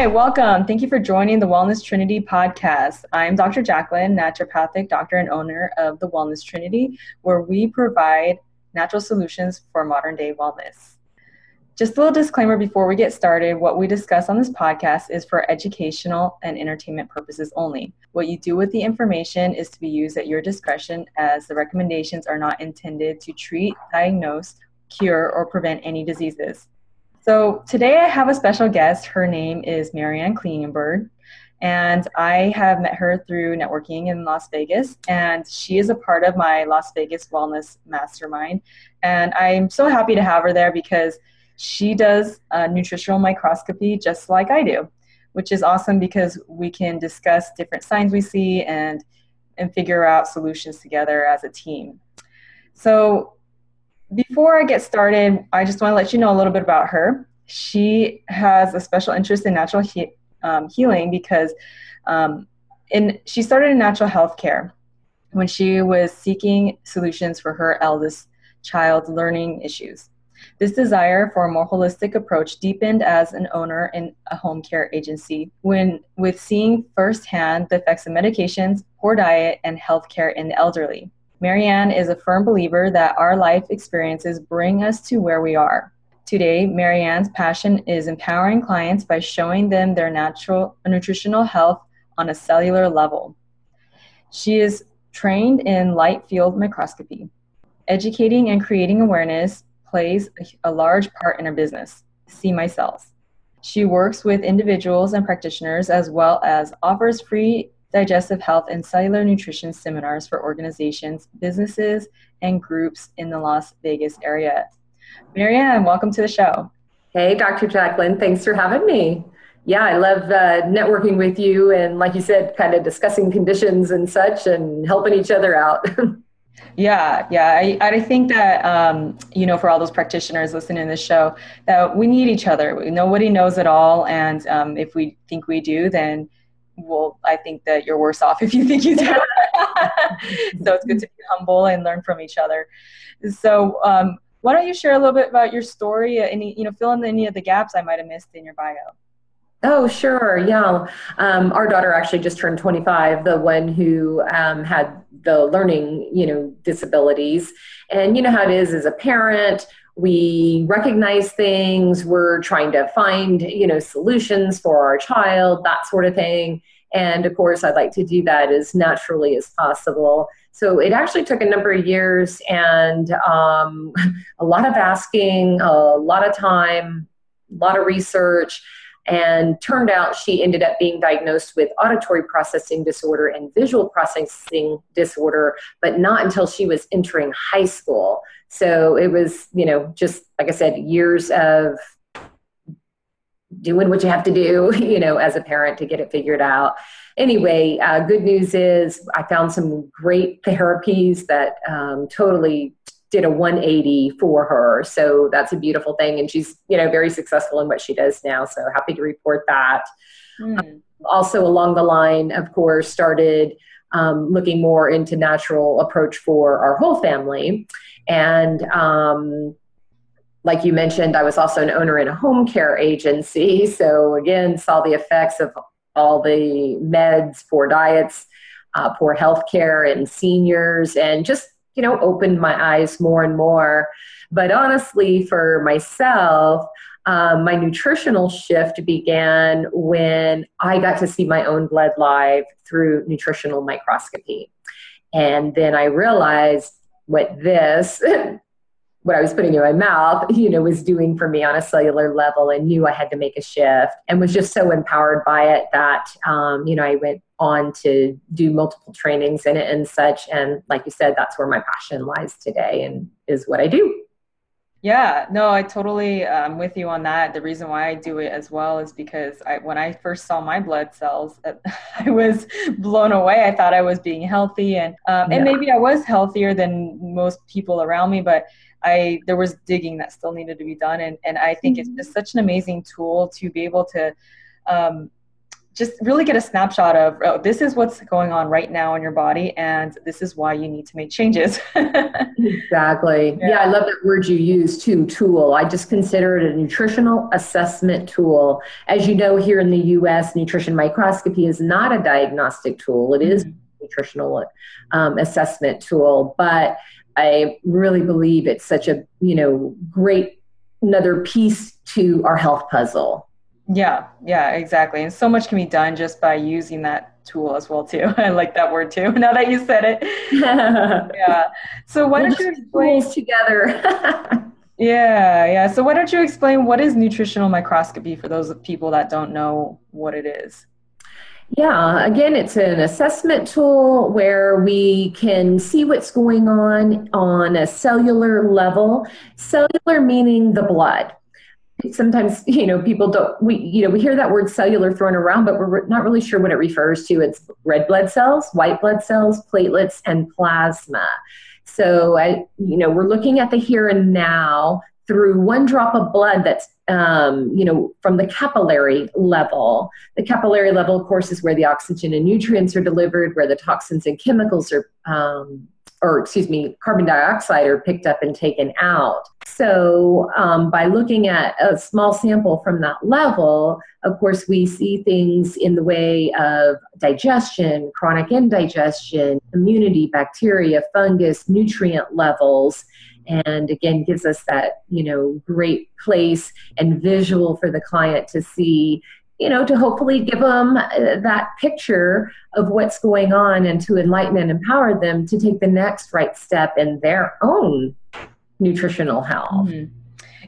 Hi, welcome. Thank you for joining the Wellness Trinity podcast. I'm Dr. Jacqueline, naturopathic doctor and owner of the Wellness Trinity, where we provide natural solutions for modern day wellness. Just a little disclaimer before we get started what we discuss on this podcast is for educational and entertainment purposes only. What you do with the information is to be used at your discretion, as the recommendations are not intended to treat, diagnose, cure, or prevent any diseases. So today I have a special guest. Her name is Maryanne Klingenberg. And I have met her through networking in Las Vegas, and she is a part of my Las Vegas Wellness Mastermind. And I'm so happy to have her there because she does a nutritional microscopy just like I do, which is awesome because we can discuss different signs we see and and figure out solutions together as a team. So before I get started, I just want to let you know a little bit about her. She has a special interest in natural he- um, healing because um, in she started in natural health care when she was seeking solutions for her eldest child's learning issues. This desire for a more holistic approach deepened as an owner in a home care agency when with seeing firsthand the effects of medications, poor diet, and healthcare in the elderly. Maryanne is a firm believer that our life experiences bring us to where we are. Today, Maryanne's passion is empowering clients by showing them their natural nutritional health on a cellular level. She is trained in light field microscopy. Educating and creating awareness plays a large part in her business. See my cells. She works with individuals and practitioners as well as offers free digestive health and cellular nutrition seminars for organizations, businesses, and groups in the Las Vegas area. Maryanne, welcome to the show. Hey, Dr. Jacqueline, thanks for having me. Yeah, I love uh, networking with you and, like you said, kind of discussing conditions and such and helping each other out. Yeah, yeah. I, I think that, um, you know, for all those practitioners listening to this show, that we need each other. Nobody knows it all. And um, if we think we do, then well, I think that you're worse off if you think you do. so it's good to be humble and learn from each other. So, um, why don't you share a little bit about your story? Any, you know, fill in any of the gaps I might have missed in your bio. Oh, sure. Yeah. Um, our daughter actually just turned 25, the one who um, had the learning, you know, disabilities. And you know how it is as a parent, we recognize things, we're trying to find, you know, solutions for our child, that sort of thing. And of course, I'd like to do that as naturally as possible. So it actually took a number of years and um, a lot of asking, a lot of time, a lot of research and turned out she ended up being diagnosed with auditory processing disorder and visual processing disorder, but not until she was entering high school. So it was, you know, just like I said, years of doing what you have to do, you know, as a parent to get it figured out. Anyway, uh, good news is I found some great therapies that um, totally did a 180 for her. So that's a beautiful thing. And she's, you know, very successful in what she does now. So happy to report that. Mm. Um, also along the line, of course, started um, looking more into natural approach for our whole family. And um, like you mentioned, I was also an owner in a home care agency. So again, saw the effects of all the meds, poor diets, uh, poor health care and seniors, and just you know, opened my eyes more and more. But honestly, for myself, um, my nutritional shift began when I got to see my own blood live through nutritional microscopy. And then I realized what this what I was putting in my mouth, you know, was doing for me on a cellular level and knew I had to make a shift and was just so empowered by it that, um, you know, I went on to do multiple trainings in it and such. And like you said, that's where my passion lies today and is what I do. Yeah, no, I totally am um, with you on that. The reason why I do it as well is because I, when I first saw my blood cells, I was blown away. I thought I was being healthy, and um, yeah. and maybe I was healthier than most people around me, but I there was digging that still needed to be done, and and I think mm-hmm. it's just such an amazing tool to be able to um, just really get a snapshot of oh, this is what's going on right now in your body and this is why you need to make changes exactly yeah. yeah. i love that word you use too tool i just consider it a nutritional assessment tool as you know here in the us nutrition microscopy is not a diagnostic tool It is mm-hmm. a nutritional um, assessment tool but i really believe it's such a you know great another piece to our health puzzle yeah, yeah, exactly. And so much can be done just by using that tool as well too. I like that word too. Now that you said it. yeah. So why don't you explain together? yeah, yeah. So why don't you explain what is nutritional microscopy for those people that don't know what it is? Yeah, again, it's an assessment tool where we can see what's going on on a cellular level. Cellular meaning the blood. Sometimes you know people don't we you know we hear that word cellular thrown around but we're not really sure what it refers to. It's red blood cells white blood cells platelets and plasma. So i you know we're looking at the here and now through one drop of blood that's um, you know from the capillary level the capillary level of course is where the oxygen and nutrients are delivered where the toxins and chemicals are um, or excuse me, carbon dioxide are picked up and taken out. So, um, by looking at a small sample from that level, of course, we see things in the way of digestion, chronic indigestion, immunity, bacteria, fungus, nutrient levels. And again, gives us that, you know, great place and visual for the client to see you know, to hopefully give them uh, that picture of what's going on and to enlighten and empower them to take the next right step in their own nutritional health. Mm-hmm.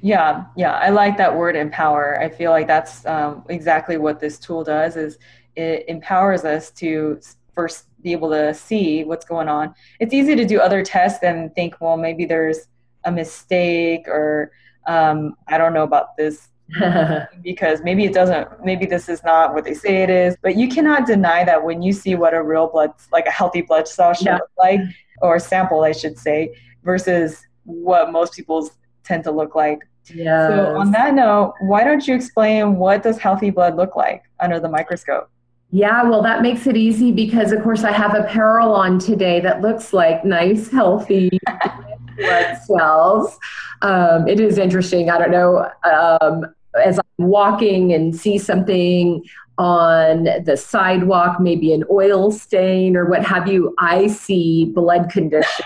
Yeah, yeah, I like that word empower. I feel like that's um, exactly what this tool does. Is it empowers us to first be able to see what's going on. It's easy to do other tests and think, well, maybe there's a mistake or um, I don't know about this because maybe it doesn't maybe this is not what they say it is but you cannot deny that when you see what a real blood like a healthy blood cell should yeah. look like or sample i should say versus what most people tend to look like yeah so on that note why don't you explain what does healthy blood look like under the microscope yeah, well, that makes it easy because, of course, I have apparel on today that looks like nice, healthy blood cells. Um, it is interesting. I don't know. Um, as I'm walking and see something on the sidewalk, maybe an oil stain or what have you, I see blood condition.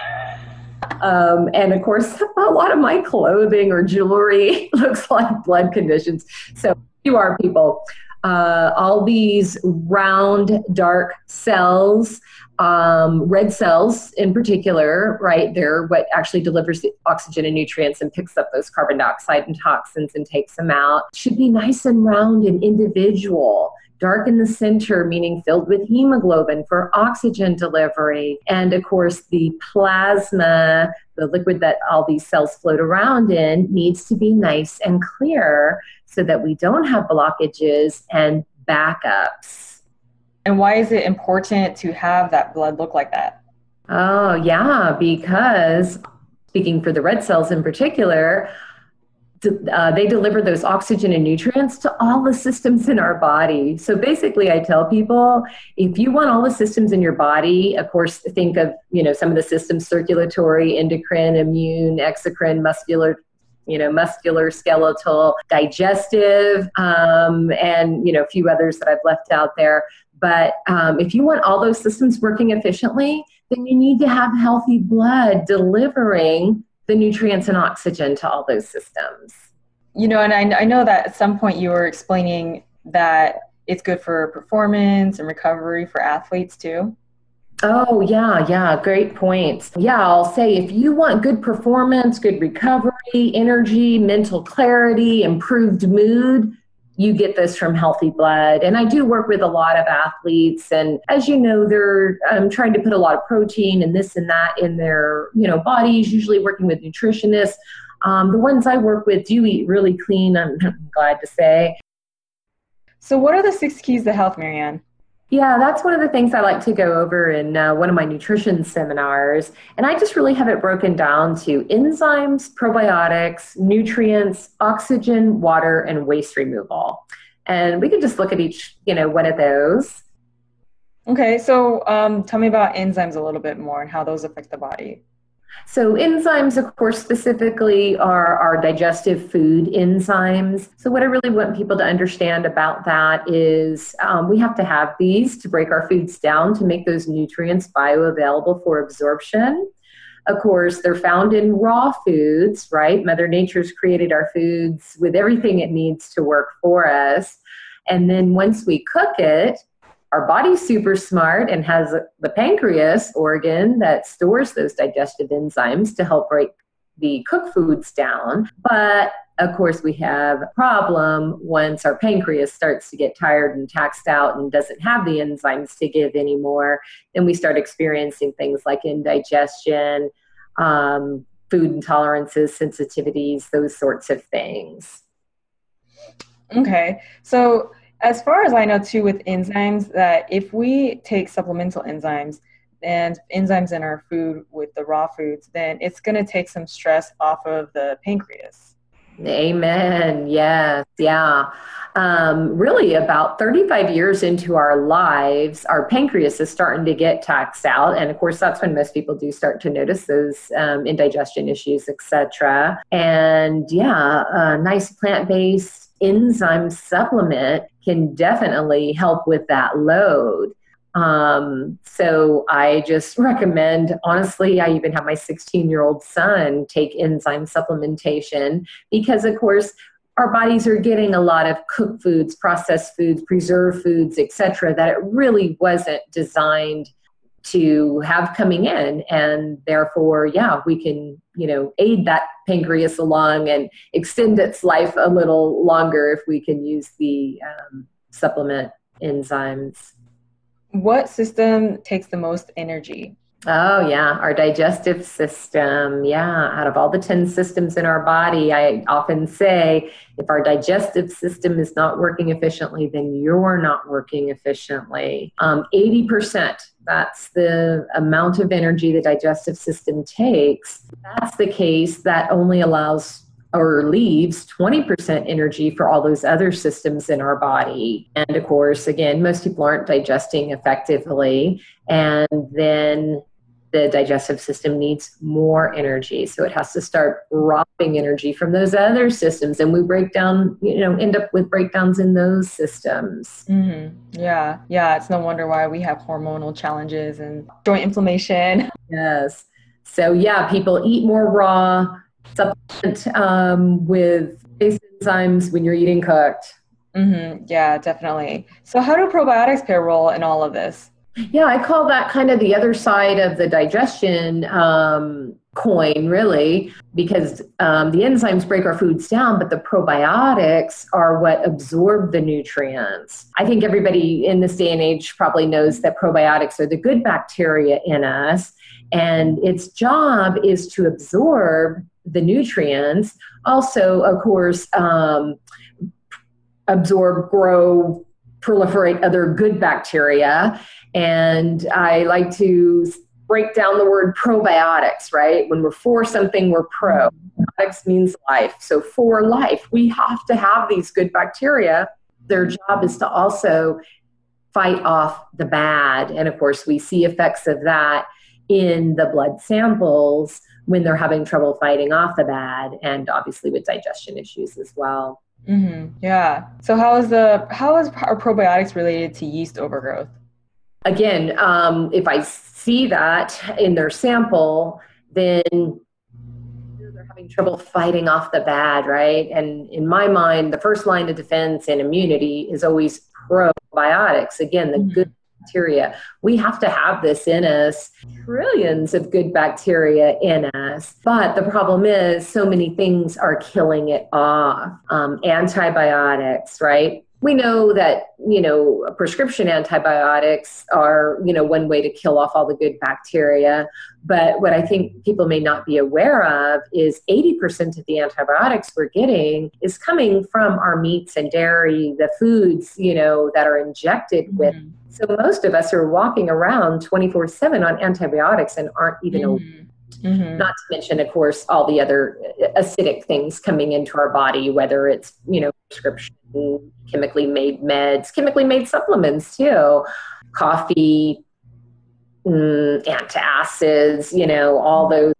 Um, and of course, a lot of my clothing or jewelry looks like blood conditions. So you are people. Uh, all these round, dark cells um, red cells in particular, right? They're what actually delivers the oxygen and nutrients and picks up those carbon dioxide and toxins and takes them out. Should be nice and round and individual. Dark in the center, meaning filled with hemoglobin for oxygen delivery. And of course, the plasma, the liquid that all these cells float around in, needs to be nice and clear so that we don't have blockages and backups. And why is it important to have that blood look like that? Oh, yeah, because speaking for the red cells in particular, uh, they deliver those oxygen and nutrients to all the systems in our body. So basically, I tell people if you want all the systems in your body, of course, think of you know some of the systems: circulatory, endocrine, immune, exocrine, muscular, you know, muscular, skeletal, digestive, um, and you know a few others that I've left out there. But um, if you want all those systems working efficiently, then you need to have healthy blood delivering the nutrients and oxygen to all those systems. You know, and I, I know that at some point you were explaining that it's good for performance and recovery for athletes too. Oh, yeah, yeah, great points. Yeah, I'll say if you want good performance, good recovery, energy, mental clarity, improved mood, you get this from healthy blood. And I do work with a lot of athletes, and as you know, they're um, trying to put a lot of protein and this and that in their you know bodies. Usually working with nutritionists. Um, the ones I work with do eat really clean. I'm glad to say. So, what are the six keys to health, Maryanne? Yeah, that's one of the things I like to go over in uh, one of my nutrition seminars. And I just really have it broken down to enzymes, probiotics, nutrients, oxygen, water, and waste removal. And we can just look at each, you know, one of those. Okay, so um, tell me about enzymes a little bit more and how those affect the body. So, enzymes, of course, specifically are our digestive food enzymes. So, what I really want people to understand about that is um, we have to have these to break our foods down to make those nutrients bioavailable for absorption. Of course, they're found in raw foods, right? Mother Nature's created our foods with everything it needs to work for us. And then once we cook it, our body's super smart and has the pancreas organ that stores those digestive enzymes to help break the cooked foods down. But of course, we have a problem once our pancreas starts to get tired and taxed out and doesn't have the enzymes to give anymore. Then we start experiencing things like indigestion, um, food intolerances, sensitivities, those sorts of things. Okay. So, as far as I know, too, with enzymes, that if we take supplemental enzymes and enzymes in our food with the raw foods, then it's going to take some stress off of the pancreas. Amen. Yes. Yeah. Um, really, about 35 years into our lives, our pancreas is starting to get taxed out. And of course, that's when most people do start to notice those um, indigestion issues, etc. And yeah, a nice plant based enzyme supplement can definitely help with that load. Um, so I just recommend, honestly, I even have my 16 year old son take enzyme supplementation because, of course, our bodies are getting a lot of cooked foods, processed foods, preserved foods, etc. that it really wasn't designed to have coming in. And therefore yeah we can you know aid that pancreas along and extend its life a little longer if we can use the um, supplement enzymes. What system takes the most energy Oh, yeah, our digestive system. Yeah, out of all the 10 systems in our body, I often say if our digestive system is not working efficiently, then you're not working efficiently. Um, 80%, that's the amount of energy the digestive system takes. That's the case that only allows or leaves 20% energy for all those other systems in our body. And of course, again, most people aren't digesting effectively. And then the digestive system needs more energy. So it has to start robbing energy from those other systems. And we break down, you know, end up with breakdowns in those systems. Mm-hmm. Yeah. Yeah. It's no wonder why we have hormonal challenges and joint inflammation. Yes. So, yeah, people eat more raw, supplement um, with base enzymes when you're eating cooked. Mm-hmm. Yeah, definitely. So, how do probiotics play a role in all of this? Yeah, I call that kind of the other side of the digestion um, coin, really, because um, the enzymes break our foods down, but the probiotics are what absorb the nutrients. I think everybody in this day and age probably knows that probiotics are the good bacteria in us, and its job is to absorb the nutrients. Also, of course, um, absorb, grow, proliferate other good bacteria. And I like to break down the word probiotics, right? When we're for something, we're pro. Probiotics means life. So for life, we have to have these good bacteria. Their job is to also fight off the bad. And of course, we see effects of that in the blood samples when they're having trouble fighting off the bad and obviously with digestion issues as well. Mm-hmm. Yeah. So how is the how is are probiotics related to yeast overgrowth? Again, um, if I see that in their sample, then they're having trouble fighting off the bad, right? And in my mind, the first line of defense and immunity is always probiotics. Again, the mm-hmm. good bacteria. We have to have this in us, trillions of good bacteria in us. But the problem is, so many things are killing it off. Um, antibiotics, right? We know that you know prescription antibiotics are you know one way to kill off all the good bacteria but what i think people may not be aware of is 80% of the antibiotics we're getting is coming from our meats and dairy the foods you know that are injected mm-hmm. with so most of us are walking around 24/7 on antibiotics and aren't even mm-hmm. Mm-hmm. Not to mention, of course, all the other acidic things coming into our body, whether it's, you know, prescription, chemically made meds, chemically made supplements too, coffee, mm, antacids, you know, all those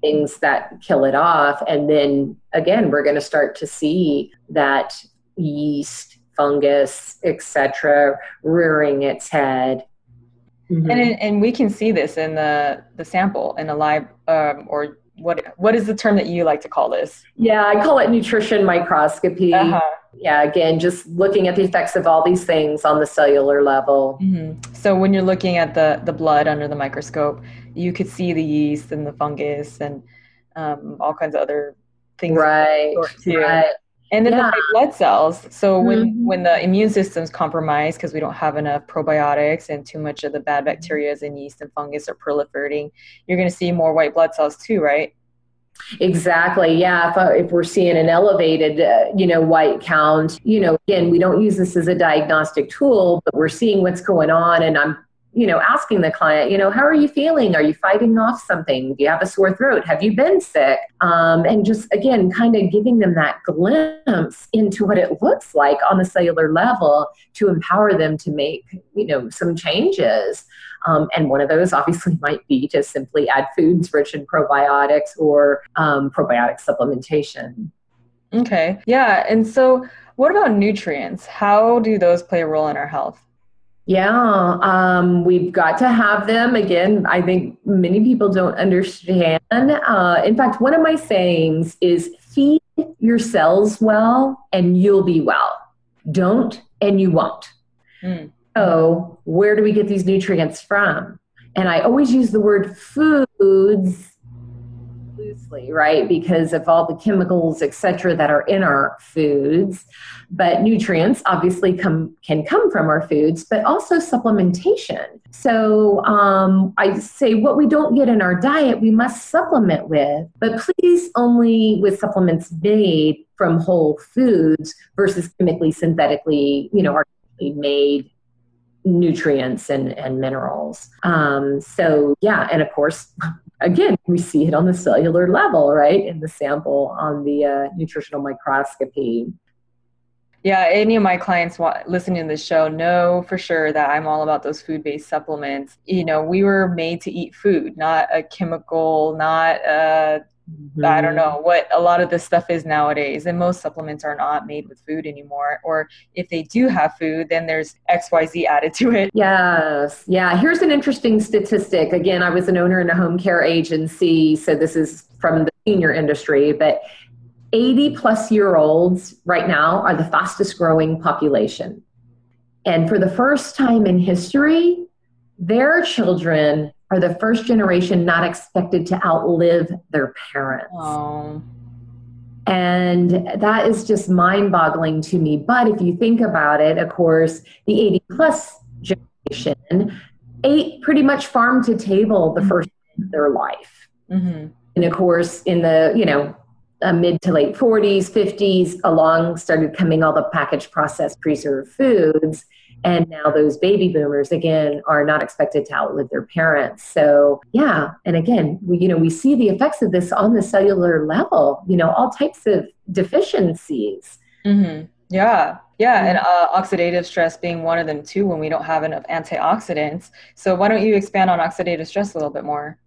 things that kill it off. And then again, we're going to start to see that yeast, fungus, etc., rearing its head Mm-hmm. And and we can see this in the the sample in the live um, or what what is the term that you like to call this? Yeah, I call it nutrition microscopy. Uh-huh. Yeah, again, just looking at the effects of all these things on the cellular level. Mm-hmm. So when you're looking at the the blood under the microscope, you could see the yeast and the fungus and um, all kinds of other things. Right. Right and then yeah. the white blood cells so when mm-hmm. when the immune system's compromised because we don't have enough probiotics and too much of the bad bacteria and yeast and fungus are proliferating you're going to see more white blood cells too right Exactly. Yeah. If, uh, if we're seeing an elevated, uh, you know, white count, you know, again, we don't use this as a diagnostic tool, but we're seeing what's going on. And I'm you know, asking the client, you know, how are you feeling? Are you fighting off something? Do you have a sore throat? Have you been sick? Um, and just again, kind of giving them that glimpse into what it looks like on the cellular level to empower them to make, you know, some changes. Um, and one of those obviously might be to simply add foods rich in probiotics or um, probiotic supplementation. Okay. Yeah. And so, what about nutrients? How do those play a role in our health? Yeah, um, we've got to have them. Again, I think many people don't understand. Uh, in fact, one of my sayings is feed your cells well and you'll be well. Don't and you won't. Mm. So, where do we get these nutrients from? And I always use the word foods loosely, right? Because of all the chemicals, et cetera, that are in our foods. But nutrients obviously come can come from our foods, but also supplementation. So um, I say what we don't get in our diet, we must supplement with, but please only with supplements made from whole foods versus chemically, synthetically, you know, artificially made nutrients and, and minerals. Um, so, yeah, and of course, again, we see it on the cellular level, right, in the sample on the uh, nutritional microscopy. Yeah, any of my clients listening to the show know for sure that I'm all about those food based supplements. You know, we were made to eat food, not a chemical, not a. I don't know what a lot of this stuff is nowadays. And most supplements are not made with food anymore. Or if they do have food, then there's XYZ added to it. Yes. Yeah. Here's an interesting statistic. Again, I was an owner in a home care agency. So this is from the senior industry, but 80 plus year olds right now are the fastest growing population. And for the first time in history, their children are the first generation not expected to outlive their parents. Oh. And that is just mind boggling to me. But if you think about it, of course, the 80 plus generation ate pretty much farm to table the first of their life. Mm-hmm. And of course, in the, you know, uh, mid to late 40s, 50s, along started coming all the packaged processed preserved foods and now those baby boomers again are not expected to outlive their parents. So yeah and again we you know we see the effects of this on the cellular level you know all types of deficiencies. Mm-hmm. yeah. Yeah and uh, oxidative stress being one of them too when we don't have enough antioxidants. So why don't you expand on oxidative stress a little bit more?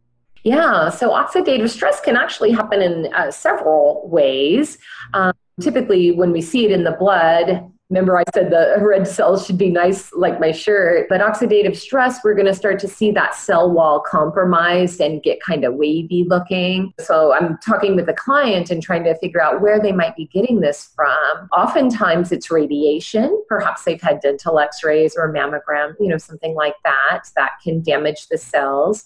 Yeah, so oxidative stress can actually happen in uh, several ways. Um, typically, when we see it in the blood, Remember, I said the red cells should be nice like my shirt, but oxidative stress, we're going to start to see that cell wall compromised and get kind of wavy looking. So I'm talking with the client and trying to figure out where they might be getting this from. Oftentimes it's radiation. Perhaps they've had dental x rays or mammogram, you know, something like that, that can damage the cells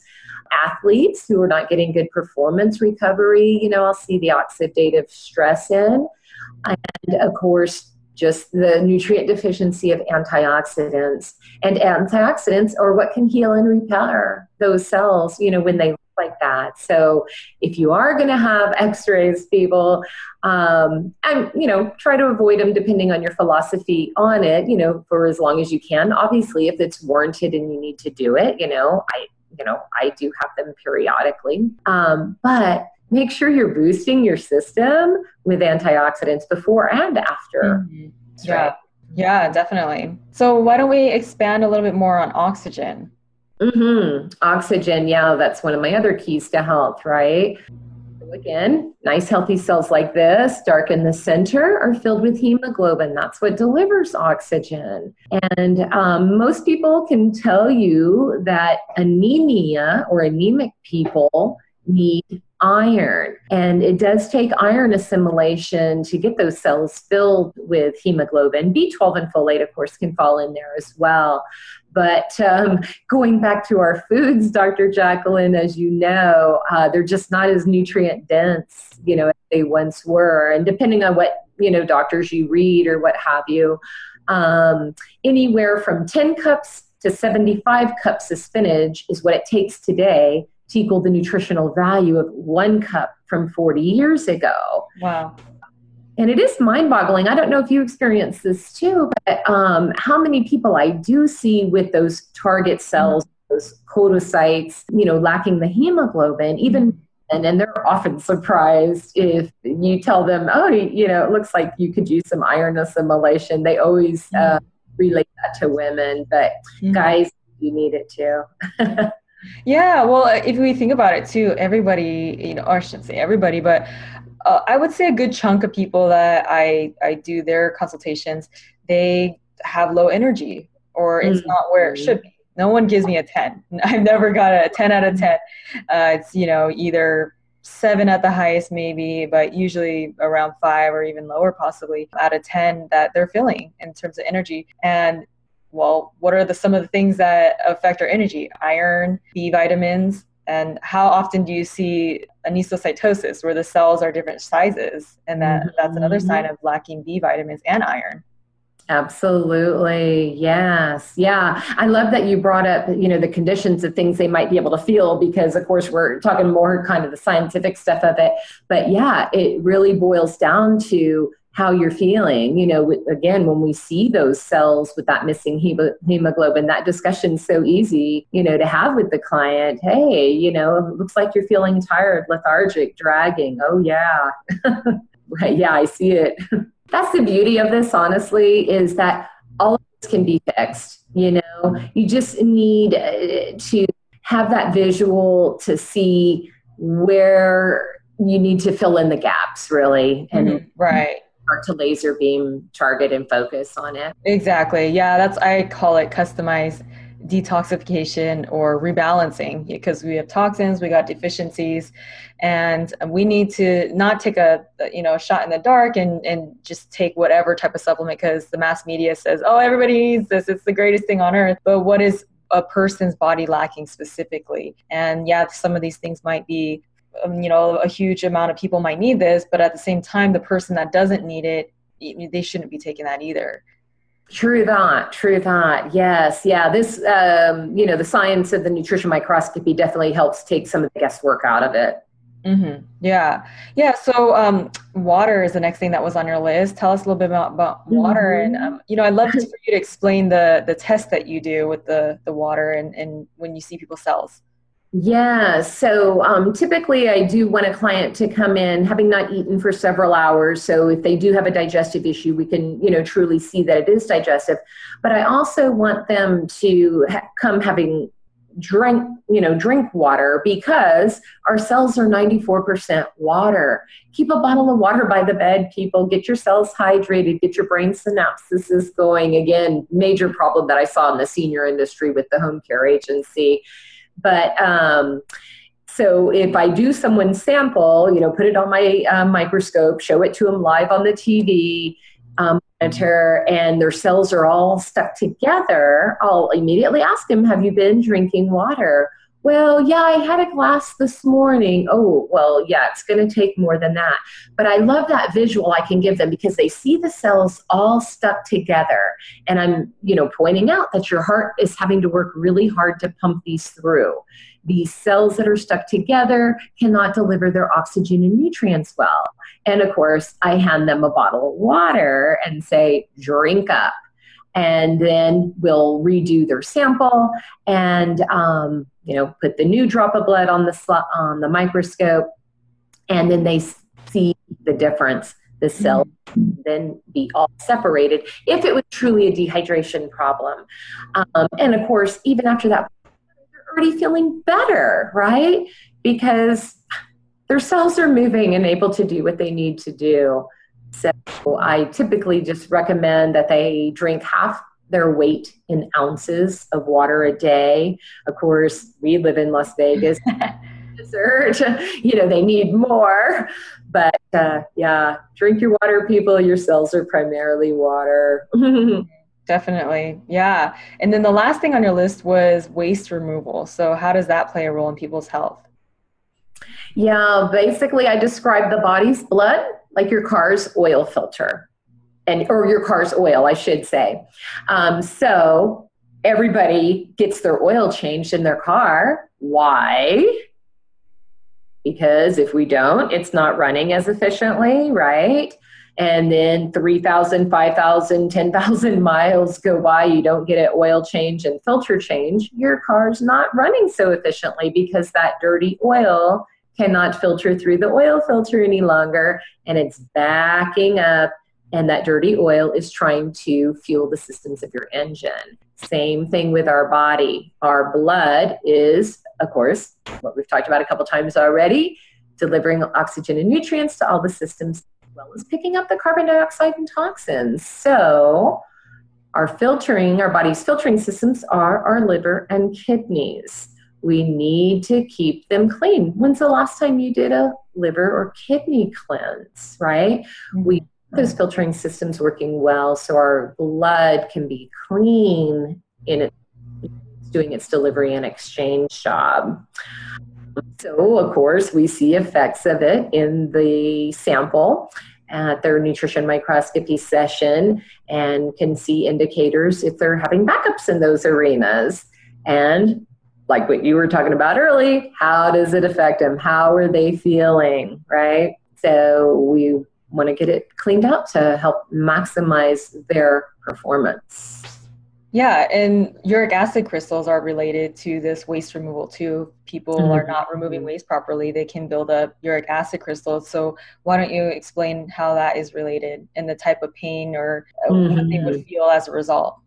athletes who are not getting good performance recovery, you know, I'll see the oxidative stress in. And of course, just the nutrient deficiency of antioxidants. And antioxidants are what can heal and repair those cells, you know, when they look like that. So if you are going to have x-rays, people, um, and, you know, try to avoid them depending on your philosophy on it, you know, for as long as you can. Obviously, if it's warranted and you need to do it, you know, I, you know, I do have them periodically. Um, but make sure you're boosting your system with antioxidants before and after. Mm-hmm. Yeah. Right. Yeah, definitely. So why don't we expand a little bit more on oxygen? Mm-hmm. Oxygen, yeah, that's one of my other keys to health, right? again, nice healthy cells like this, dark in the center, are filled with hemoglobin. That's what delivers oxygen. And um, most people can tell you that anemia or anemic people need iron. And it does take iron assimilation to get those cells filled with hemoglobin. B12 and folate, of course, can fall in there as well. But um, going back to our foods, Dr. Jacqueline, as you know, uh, they're just not as nutrient dense, you know, as they once were. And depending on what, you know, doctors you read or what have you, um, anywhere from 10 cups to 75 cups of spinach is what it takes today to equal the nutritional value of one cup from 40 years ago. Wow. And it is mind boggling. I don't know if you experience this too, but um, how many people I do see with those target cells, mm-hmm. those codocytes, you know, lacking the hemoglobin, even and, and they're often surprised if you tell them, oh, you know, it looks like you could use some iron assimilation. They always uh, mm-hmm. relate that to women, but mm-hmm. guys, you need it too. Yeah, well, uh, if we think about it too, everybody, you know, or I shouldn't say everybody, but uh, I would say a good chunk of people that I I do their consultations, they have low energy or it's mm-hmm. not where it should be. No one gives me a 10. I've never got a 10 out of 10. Uh, it's, you know, either seven at the highest, maybe, but usually around five or even lower, possibly out of 10 that they're feeling in terms of energy. And well, what are the some of the things that affect our energy? Iron, B vitamins, and how often do you see anisocytosis where the cells are different sizes and that mm-hmm. that's another sign of lacking b vitamins and iron absolutely yes yeah i love that you brought up you know the conditions of things they might be able to feel because of course we're talking more kind of the scientific stuff of it but yeah it really boils down to how you're feeling. You know, again, when we see those cells with that missing hemoglobin, that discussion's so easy, you know, to have with the client. Hey, you know, it looks like you're feeling tired, lethargic, dragging. Oh, yeah. Yeah, I see it. That's the beauty of this, honestly, is that all of this can be fixed. You know, you just need uh, to have that visual to see where you need to fill in the gaps, really. And mm-hmm. right start to laser beam target and focus on it. Exactly. Yeah, that's I call it customized detoxification or rebalancing because we have toxins, we got deficiencies, and we need to not take a you know a shot in the dark and and just take whatever type of supplement because the mass media says oh everybody needs this it's the greatest thing on earth but what is a person's body lacking specifically and yeah some of these things might be you know a huge amount of people might need this but at the same time the person that doesn't need it they shouldn't be taking that either True that, true that. Yes, yeah. This, um, you know, the science of the nutrition microscopy definitely helps take some of the guesswork out of it. Mm-hmm. Yeah, yeah. So, um, water is the next thing that was on your list. Tell us a little bit about, about water, mm-hmm. and um, you know, I'd love for you to explain the the test that you do with the the water and and when you see people's cells. Yeah, so um, typically I do want a client to come in having not eaten for several hours. So if they do have a digestive issue, we can, you know, truly see that it is digestive. But I also want them to ha- come having drink, you know, drink water because our cells are 94% water. Keep a bottle of water by the bed, people. Get your cells hydrated, get your brain synapses going. Again, major problem that I saw in the senior industry with the home care agency but um, so if I do someone's sample, you know, put it on my uh, microscope, show it to them live on the TV um, monitor, and their cells are all stuck together, I'll immediately ask them, "Have you been drinking water?" Well, yeah, I had a glass this morning. Oh, well, yeah, it's going to take more than that. But I love that visual I can give them because they see the cells all stuck together. And I'm, you know, pointing out that your heart is having to work really hard to pump these through. These cells that are stuck together cannot deliver their oxygen and nutrients well. And of course, I hand them a bottle of water and say, drink up and then we'll redo their sample and um, you know put the new drop of blood on the sl- on the microscope and then they see the difference. The cells then be all separated if it was truly a dehydration problem. Um, and of course even after that they're already feeling better right? Because their cells are moving and able to do what they need to do so I typically just recommend that they drink half their weight in ounces of water a day. Of course, we live in Las Vegas. Dessert, you know, they need more. But uh, yeah, drink your water, people. Your cells are primarily water. Definitely. Yeah. And then the last thing on your list was waste removal. So, how does that play a role in people's health? Yeah, basically, I describe the body's blood like your car's oil filter, and or your car's oil, I should say. Um, so everybody gets their oil changed in their car. Why? Because if we don't, it's not running as efficiently, right? And then 3,000, 5,000, 10,000 miles go by, you don't get an oil change and filter change, your car's not running so efficiently because that dirty oil cannot filter through the oil filter any longer and it's backing up and that dirty oil is trying to fuel the systems of your engine. Same thing with our body. Our blood is, of course, what we've talked about a couple times already, delivering oxygen and nutrients to all the systems as well as picking up the carbon dioxide and toxins. So, our filtering, our body's filtering systems are our liver and kidneys we need to keep them clean. When's the last time you did a liver or kidney cleanse, right? Mm-hmm. We those filtering systems working well so our blood can be clean in it doing its delivery and exchange job. So, of course, we see effects of it in the sample at their nutrition microscopy session and can see indicators if they're having backups in those arenas. And like what you were talking about early, how does it affect them? How are they feeling, right? So we want to get it cleaned up to help maximize their performance. Yeah, and uric acid crystals are related to this waste removal too. People mm-hmm. are not removing waste properly, they can build up uric acid crystals. So, why don't you explain how that is related and the type of pain or mm-hmm. what they would mm-hmm. feel as a result?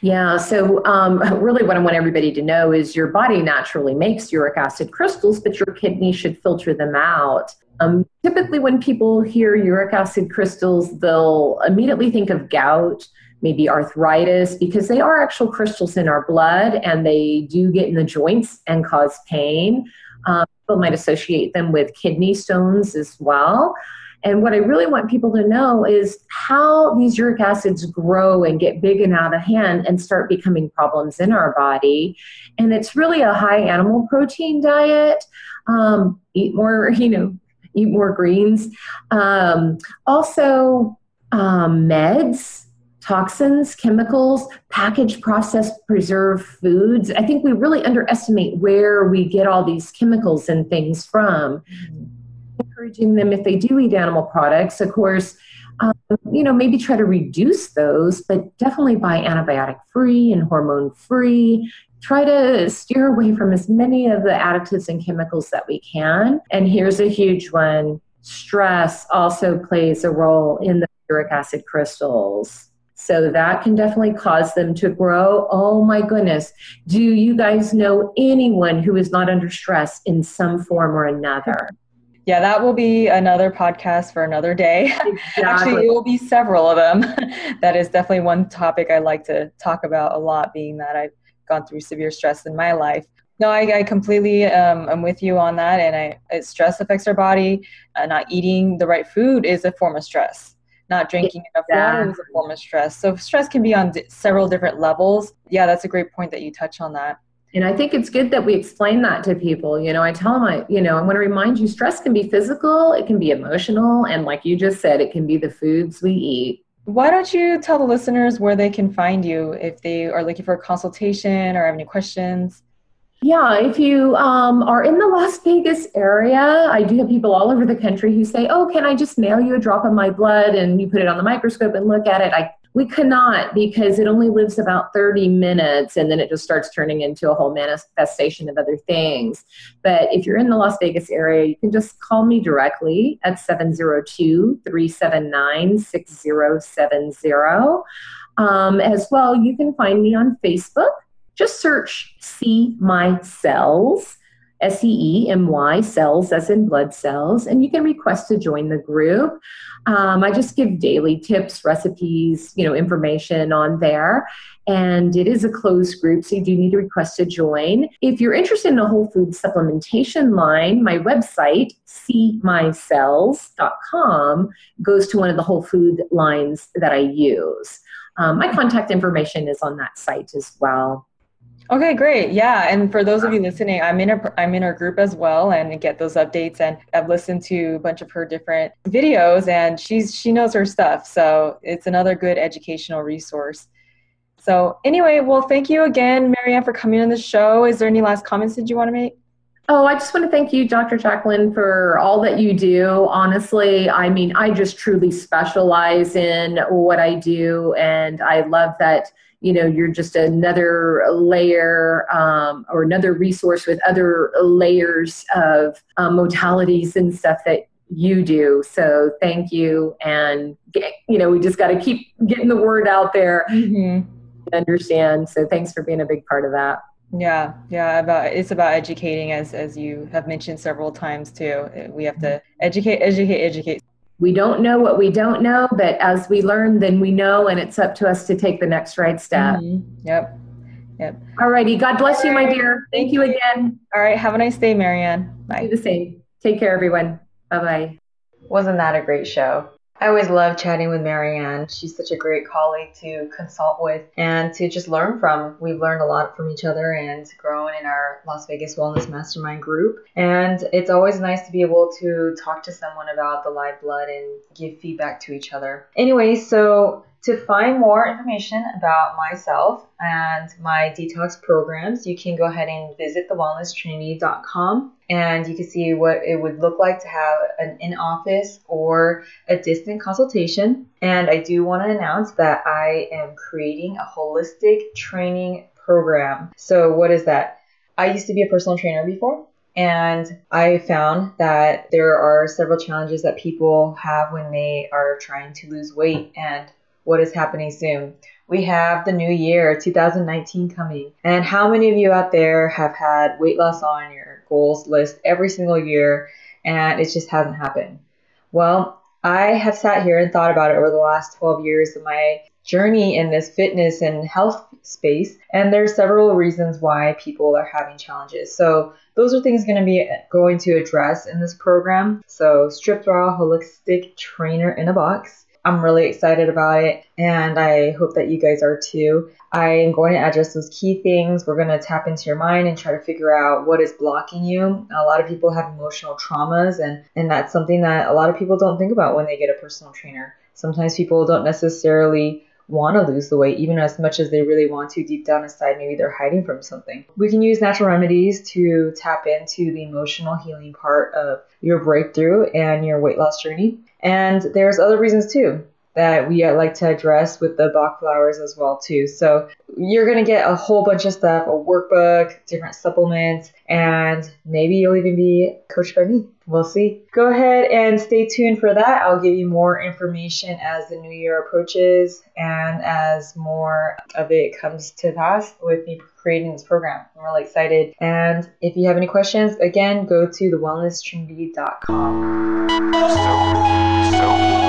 Yeah, so um, really what I want everybody to know is your body naturally makes uric acid crystals, but your kidney should filter them out. Um, typically, when people hear uric acid crystals, they'll immediately think of gout, maybe arthritis, because they are actual crystals in our blood and they do get in the joints and cause pain. Um, people might associate them with kidney stones as well. And what I really want people to know is how these uric acids grow and get big and out of hand and start becoming problems in our body. And it's really a high animal protein diet. Um, eat more, you know, eat more greens. Um, also, um, meds toxins, chemicals, packaged, processed, preserved foods. I think we really underestimate where we get all these chemicals and things from. Mm-hmm encouraging them if they do eat animal products, of course, um, you know, maybe try to reduce those, but definitely buy antibiotic free and hormone free. Try to steer away from as many of the additives and chemicals that we can. And here's a huge one stress also plays a role in the uric acid crystals. So that can definitely cause them to grow. Oh my goodness. Do you guys know anyone who is not under stress in some form or another? Yeah, that will be another podcast for another day. Exactly. Actually, it will be several of them. that is definitely one topic I like to talk about a lot, being that I've gone through severe stress in my life. No, I, I completely um, am with you on that. And I, stress affects our body. Uh, not eating the right food is a form of stress. Not drinking enough water is a form of stress. So stress can be on d- several different levels. Yeah, that's a great point that you touch on that. And I think it's good that we explain that to people. You know, I tell them, I, you know, I want to remind you stress can be physical, it can be emotional, and like you just said, it can be the foods we eat. Why don't you tell the listeners where they can find you if they are looking for a consultation or have any questions? Yeah, if you um, are in the Las Vegas area, I do have people all over the country who say, Oh, can I just mail you a drop of my blood and you put it on the microscope and look at it? I We cannot because it only lives about 30 minutes and then it just starts turning into a whole manifestation of other things. But if you're in the Las Vegas area, you can just call me directly at 702 379 6070. Um, as well, you can find me on Facebook. Just search See My Cells S E E M Y cells, as in blood cells, and you can request to join the group. Um, I just give daily tips, recipes, you know, information on there. And it is a closed group, so you do need to request to join. If you're interested in a whole food supplementation line, my website, seemycells.com, goes to one of the whole food lines that I use. Um, my contact information is on that site as well. Okay, great. Yeah, and for those of you listening, I'm in a I'm in her group as well, and get those updates. And I've listened to a bunch of her different videos, and she's she knows her stuff. So it's another good educational resource. So anyway, well, thank you again, Maryanne, for coming on the show. Is there any last comments that you want to make? Oh, I just want to thank you, Dr. Jacqueline, for all that you do. Honestly, I mean, I just truly specialize in what I do, and I love that you know you're just another layer um, or another resource with other layers of um, modalities and stuff that you do. So thank you. And you know we just got to keep getting the word out there. Mm-hmm. understand. So thanks for being a big part of that. Yeah yeah about it's about educating as as you have mentioned several times too. We have to educate educate educate we don't know what we don't know, but as we learn, then we know, and it's up to us to take the next right step. Mm-hmm. Yep. Yep. All righty. God bless you, my dear. Thank you again. All right. Have a nice day, Maryanne. Bye. Do the same. Take care, everyone. Bye bye. Wasn't that a great show? I always love chatting with Maryanne. She's such a great colleague to consult with and to just learn from. We've learned a lot from each other and grown in our Las Vegas Wellness Mastermind group. And it's always nice to be able to talk to someone about the live blood and give feedback to each other. Anyway, so to find more information about myself and my detox programs, you can go ahead and visit thewellnesstrinity.com and you can see what it would look like to have an in office or a distant consultation. And I do want to announce that I am creating a holistic training program. So, what is that? I used to be a personal trainer before. And I found that there are several challenges that people have when they are trying to lose weight. And what is happening soon. We have the new year, 2019, coming. And how many of you out there have had weight loss on your goals list every single year and it just hasn't happened? Well, I have sat here and thought about it over the last 12 years of my journey in this fitness and health space and there's several reasons why people are having challenges so those are things going to be going to address in this program so strip raw holistic trainer in a box I'm really excited about it, and I hope that you guys are too. I am going to address those key things. We're going to tap into your mind and try to figure out what is blocking you. A lot of people have emotional traumas, and, and that's something that a lot of people don't think about when they get a personal trainer. Sometimes people don't necessarily want to lose the weight, even as much as they really want to deep down inside. Maybe they're hiding from something. We can use natural remedies to tap into the emotional healing part of your breakthrough and your weight loss journey. And there's other reasons too that we uh, like to address with the Bach flowers as well too. So you're gonna get a whole bunch of stuff, a workbook, different supplements, and maybe you'll even be coached by me. We'll see. Go ahead and stay tuned for that. I'll give you more information as the new year approaches and as more of it comes to pass with me creating this program. I'm really excited. And if you have any questions, again, go to thewellnesstrinity.com. So, so